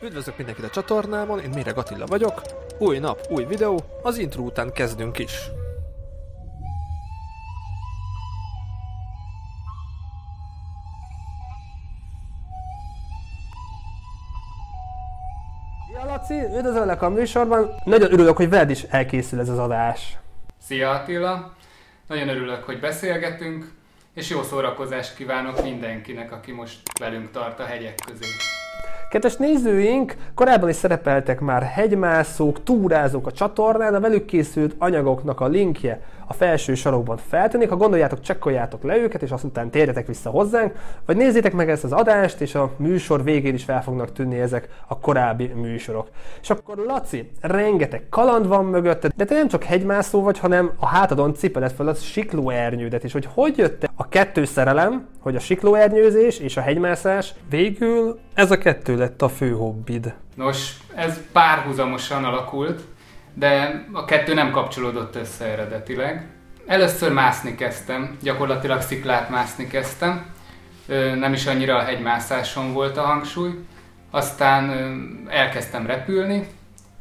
Üdvözlök mindenkit a csatornámon, én Méreg Attila vagyok. Új nap, új videó, az intro után kezdünk is. Szia Laci, üdvözöllek a műsorban. Nagyon örülök, hogy veled is elkészül ez az adás. Szia Attila! Nagyon örülök, hogy beszélgetünk, és jó szórakozást kívánok mindenkinek, aki most velünk tart a hegyek közé. Kedves nézőink, korábban is szerepeltek már hegymászók, túrázók a csatornán, a velük készült anyagoknak a linkje a felső sarokban feltűnik. Ha gondoljátok, csekkoljátok le őket, és azután térjetek vissza hozzánk, vagy nézzétek meg ezt az adást, és a műsor végén is fel fognak tűnni ezek a korábbi műsorok. És akkor Laci, rengeteg kaland van mögötted, de te nem csak hegymászó vagy, hanem a hátadon cipeled fel a siklóernyődet is, hogy hogy jött a kettő szerelem, hogy a siklóernyőzés és a hegymászás végül ez a kettő lett a fő hobbid. Nos, ez párhuzamosan alakult, de a kettő nem kapcsolódott össze eredetileg. Először mászni kezdtem, gyakorlatilag sziklát mászni kezdtem, nem is annyira a hegymászáson volt a hangsúly, aztán elkezdtem repülni,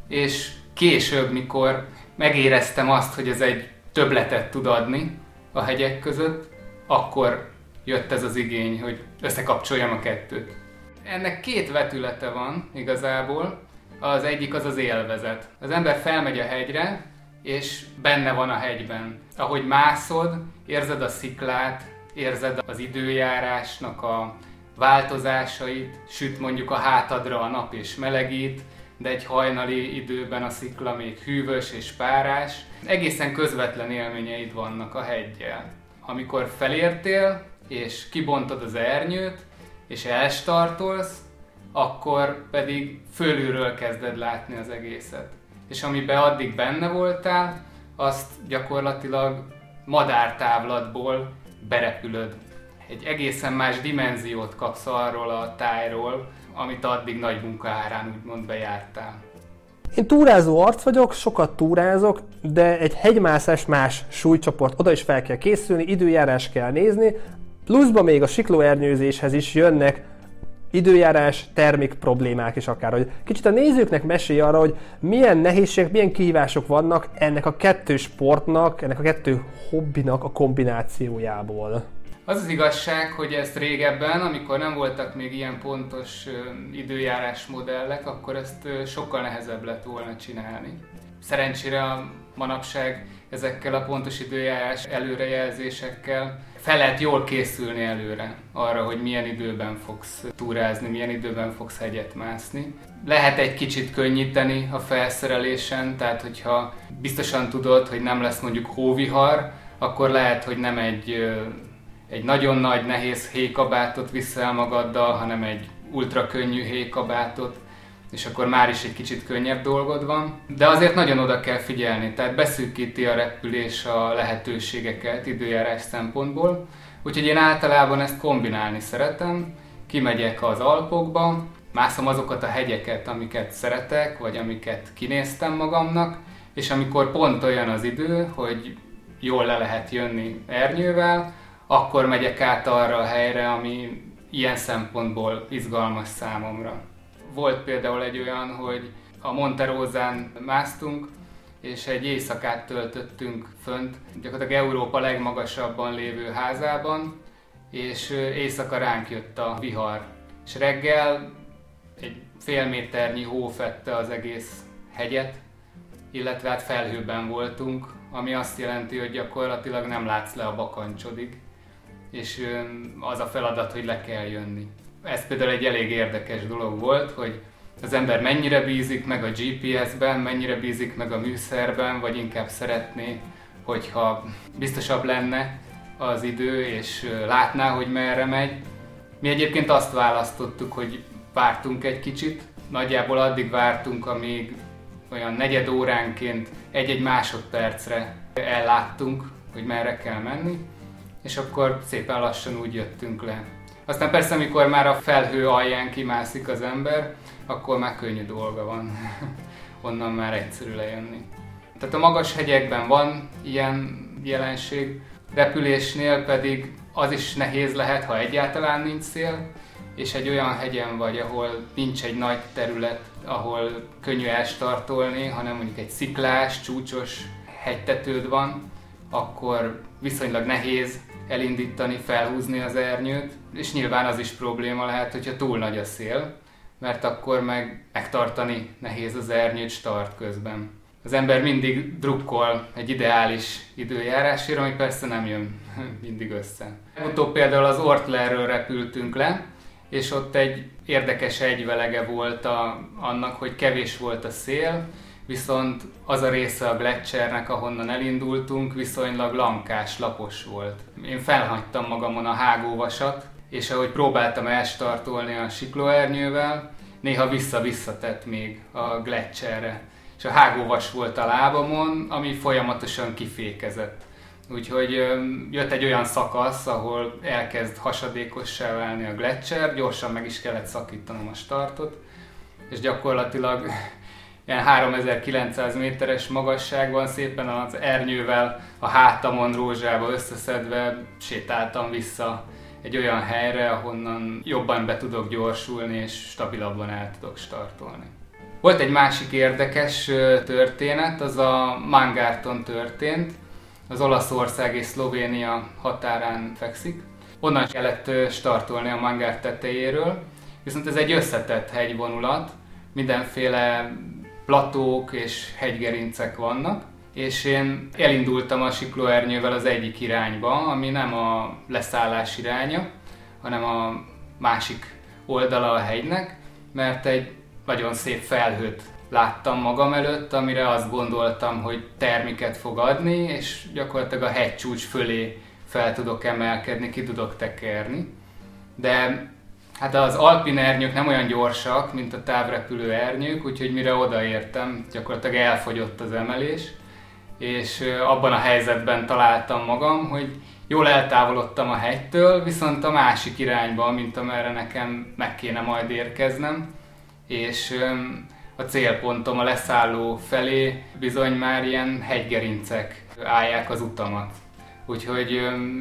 és később, mikor megéreztem azt, hogy ez egy töbletet tud adni a hegyek között, akkor jött ez az igény, hogy összekapcsoljam a kettőt. Ennek két vetülete van igazából. Az egyik az az élvezet. Az ember felmegy a hegyre, és benne van a hegyben. Ahogy mászod, érzed a sziklát, érzed az időjárásnak a változásait, süt mondjuk a hátadra a nap és melegít, de egy hajnali időben a szikla még hűvös és párás. Egészen közvetlen élményeid vannak a hegyjel. Amikor felértél, és kibontod az ernyőt, és elstartolsz, akkor pedig fölülről kezded látni az egészet. És amiben addig benne voltál, azt gyakorlatilag madártávlatból berepülöd. Egy egészen más dimenziót kapsz arról a tájról, amit addig nagy munka árán úgymond bejártál. Én túrázó arc vagyok, sokat túrázok, de egy hegymászás más súlycsoport, oda is fel kell készülni, időjárás kell nézni, pluszban még a siklóernyőzéshez is jönnek időjárás, termik problémák is akár. Hogy kicsit a nézőknek mesélj arra, hogy milyen nehézségek, milyen kihívások vannak ennek a kettő sportnak, ennek a kettő hobbinak a kombinációjából. Az az igazság, hogy ezt régebben, amikor nem voltak még ilyen pontos időjárás modellek, akkor ezt sokkal nehezebb lett volna csinálni. Szerencsére a manapság ezekkel a pontos időjárás előrejelzésekkel fel lehet jól készülni előre arra, hogy milyen időben fogsz túrázni, milyen időben fogsz hegyet mászni. Lehet egy kicsit könnyíteni a felszerelésen, tehát hogyha biztosan tudod, hogy nem lesz mondjuk hóvihar, akkor lehet, hogy nem egy, egy nagyon nagy, nehéz hékabátot viszel magaddal, hanem egy ultra könnyű hékabátot, és akkor már is egy kicsit könnyebb dolgod van. De azért nagyon oda kell figyelni, tehát beszűkíti a repülés a lehetőségeket időjárás szempontból. Úgyhogy én általában ezt kombinálni szeretem. Kimegyek az Alpokba, mászom azokat a hegyeket, amiket szeretek, vagy amiket kinéztem magamnak, és amikor pont olyan az idő, hogy jól le lehet jönni ernyővel, akkor megyek át arra a helyre, ami ilyen szempontból izgalmas számomra. Volt például egy olyan, hogy a Monterózán másztunk, és egy éjszakát töltöttünk fönt, gyakorlatilag Európa legmagasabban lévő házában, és éjszaka ránk jött a vihar. És reggel egy fél méternyi hó fette az egész hegyet, illetve hát felhőben voltunk, ami azt jelenti, hogy gyakorlatilag nem látsz le a bakancsodig, és az a feladat, hogy le kell jönni ez például egy elég érdekes dolog volt, hogy az ember mennyire bízik meg a GPS-ben, mennyire bízik meg a műszerben, vagy inkább szeretné, hogyha biztosabb lenne az idő, és látná, hogy merre megy. Mi egyébként azt választottuk, hogy vártunk egy kicsit, nagyjából addig vártunk, amíg olyan negyed óránként egy-egy másodpercre elláttunk, hogy merre kell menni, és akkor szépen lassan úgy jöttünk le. Aztán persze, amikor már a felhő alján kimászik az ember, akkor már könnyű dolga van. Onnan már egyszerű lejönni. Tehát a magas hegyekben van ilyen jelenség, repülésnél pedig az is nehéz lehet, ha egyáltalán nincs szél, és egy olyan hegyen vagy, ahol nincs egy nagy terület, ahol könnyű elstartolni, hanem mondjuk egy sziklás, csúcsos hegytetőd van, akkor viszonylag nehéz elindítani, felhúzni az ernyőt, és nyilván az is probléma lehet, hogyha túl nagy a szél, mert akkor meg megtartani nehéz az ernyőt start közben. Az ember mindig drukkol egy ideális időjárásért, ami persze nem jön mindig össze. Utóbb például az Ortlerről repültünk le, és ott egy érdekes egyvelege volt a, annak, hogy kevés volt a szél, viszont az a része a Gletschernek, ahonnan elindultunk, viszonylag lankás, lapos volt. Én felhagytam magamon a hágóvasat, és ahogy próbáltam elstartolni a siklóernyővel, néha vissza-vissza tett még a Gletscherre. És a hágóvas volt a lábamon, ami folyamatosan kifékezett. Úgyhogy jött egy olyan szakasz, ahol elkezd hasadékossá válni a Gletscher, gyorsan meg is kellett szakítanom a startot, és gyakorlatilag ilyen 3900 méteres magasságban szépen az ernyővel a hátamon rózsába összeszedve sétáltam vissza egy olyan helyre, ahonnan jobban be tudok gyorsulni és stabilabban el tudok startolni. Volt egy másik érdekes történet, az a Mangárton történt, az Olaszország és Szlovénia határán fekszik. Onnan kellett startolni a Mangár tetejéről, viszont ez egy összetett hegyvonulat, mindenféle platók és hegygerincek vannak, és én elindultam a siklóernyővel az egyik irányba, ami nem a leszállás iránya, hanem a másik oldala a hegynek, mert egy nagyon szép felhőt láttam magam előtt, amire azt gondoltam, hogy termiket fog adni, és gyakorlatilag a hegycsúcs fölé fel tudok emelkedni, ki tudok tekerni. De hát az alpin ernyők nem olyan gyorsak, mint a távrepülő ernyők, úgyhogy mire odaértem, gyakorlatilag elfogyott az emelés, és abban a helyzetben találtam magam, hogy jól eltávolodtam a hegytől, viszont a másik irányba, mint amerre nekem meg kéne majd érkeznem, és a célpontom a leszálló felé bizony már ilyen hegygerincek állják az utamat. Úgyhogy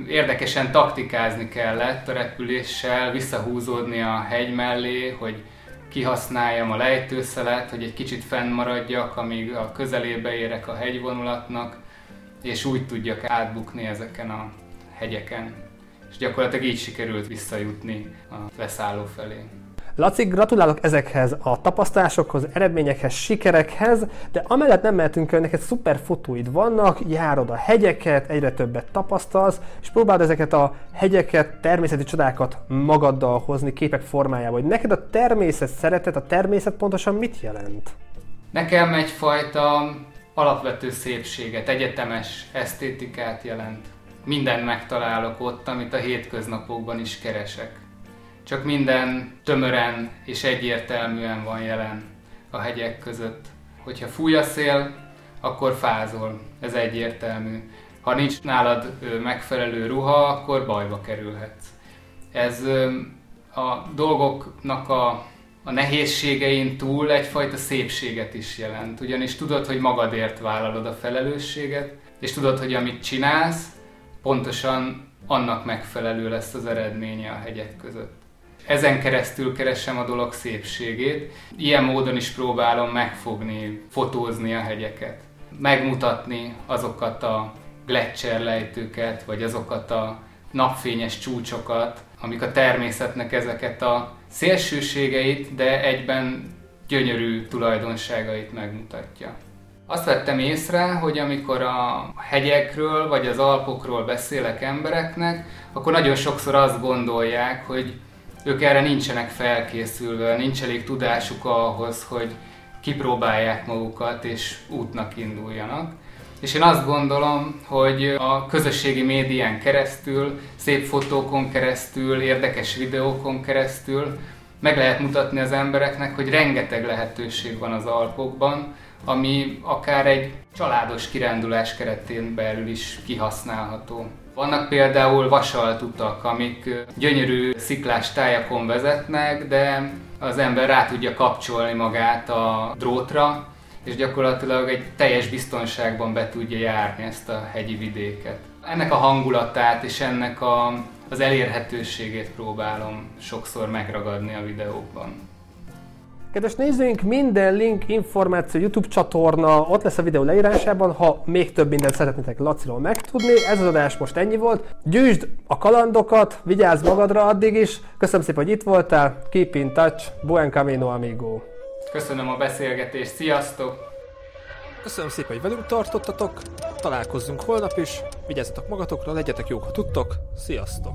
érdekesen taktikázni kellett a repüléssel, visszahúzódni a hegy mellé, hogy kihasználjam a lejtőszelet, hogy egy kicsit fennmaradjak, amíg a közelébe érek a hegyvonulatnak, és úgy tudjak átbukni ezeken a hegyeken. És gyakorlatilag így sikerült visszajutni a leszálló felé. Laci, gratulálok ezekhez a tapasztalásokhoz, eredményekhez, sikerekhez, de amellett nem mehetünk el, neked szuper fotóid vannak, járod a hegyeket, egyre többet tapasztalsz, és próbáld ezeket a hegyeket, természeti csodákat magaddal hozni képek formájába. Hogy neked a természet szeretet, a természet pontosan mit jelent? Nekem egyfajta alapvető szépséget, egyetemes esztétikát jelent. Mindent megtalálok ott, amit a hétköznapokban is keresek csak minden tömören és egyértelműen van jelen a hegyek között. Hogyha fúj a szél, akkor fázol, ez egyértelmű. Ha nincs nálad megfelelő ruha, akkor bajba kerülhetsz. Ez a dolgoknak a, a nehézségein túl egyfajta szépséget is jelent. Ugyanis tudod, hogy magadért vállalod a felelősséget, és tudod, hogy amit csinálsz, pontosan annak megfelelő lesz az eredménye a hegyek között ezen keresztül keresem a dolog szépségét. Ilyen módon is próbálom megfogni, fotózni a hegyeket. Megmutatni azokat a lejtőket, vagy azokat a napfényes csúcsokat, amik a természetnek ezeket a szélsőségeit, de egyben gyönyörű tulajdonságait megmutatja. Azt vettem észre, hogy amikor a hegyekről vagy az Alpokról beszélek embereknek, akkor nagyon sokszor azt gondolják, hogy ők erre nincsenek felkészülve, nincs elég tudásuk ahhoz, hogy kipróbálják magukat és útnak induljanak. És én azt gondolom, hogy a közösségi médián keresztül, szép fotókon keresztül, érdekes videókon keresztül meg lehet mutatni az embereknek, hogy rengeteg lehetőség van az Alpokban, ami akár egy családos kirándulás keretén belül is kihasználható. Vannak például vasalt utak, amik gyönyörű sziklás tájakon vezetnek, de az ember rá tudja kapcsolni magát a drótra, és gyakorlatilag egy teljes biztonságban be tudja járni ezt a hegyi vidéket. Ennek a hangulatát és ennek a az elérhetőségét próbálom sokszor megragadni a videókban. Kedves nézőink, minden link, információ, YouTube csatorna ott lesz a videó leírásában, ha még több mindent szeretnétek Laciról megtudni. Ez az adás most ennyi volt. Gyűjtsd a kalandokat, vigyázz magadra addig is. Köszönöm szépen, hogy itt voltál. Keep in touch. Buen camino, amigo. Köszönöm a beszélgetést, sziasztok! Köszönöm szépen, hogy velünk tartottatok. Találkozzunk holnap is. Vigyázzatok magatokra, legyetek jók, ha tudtok. Sziasztok!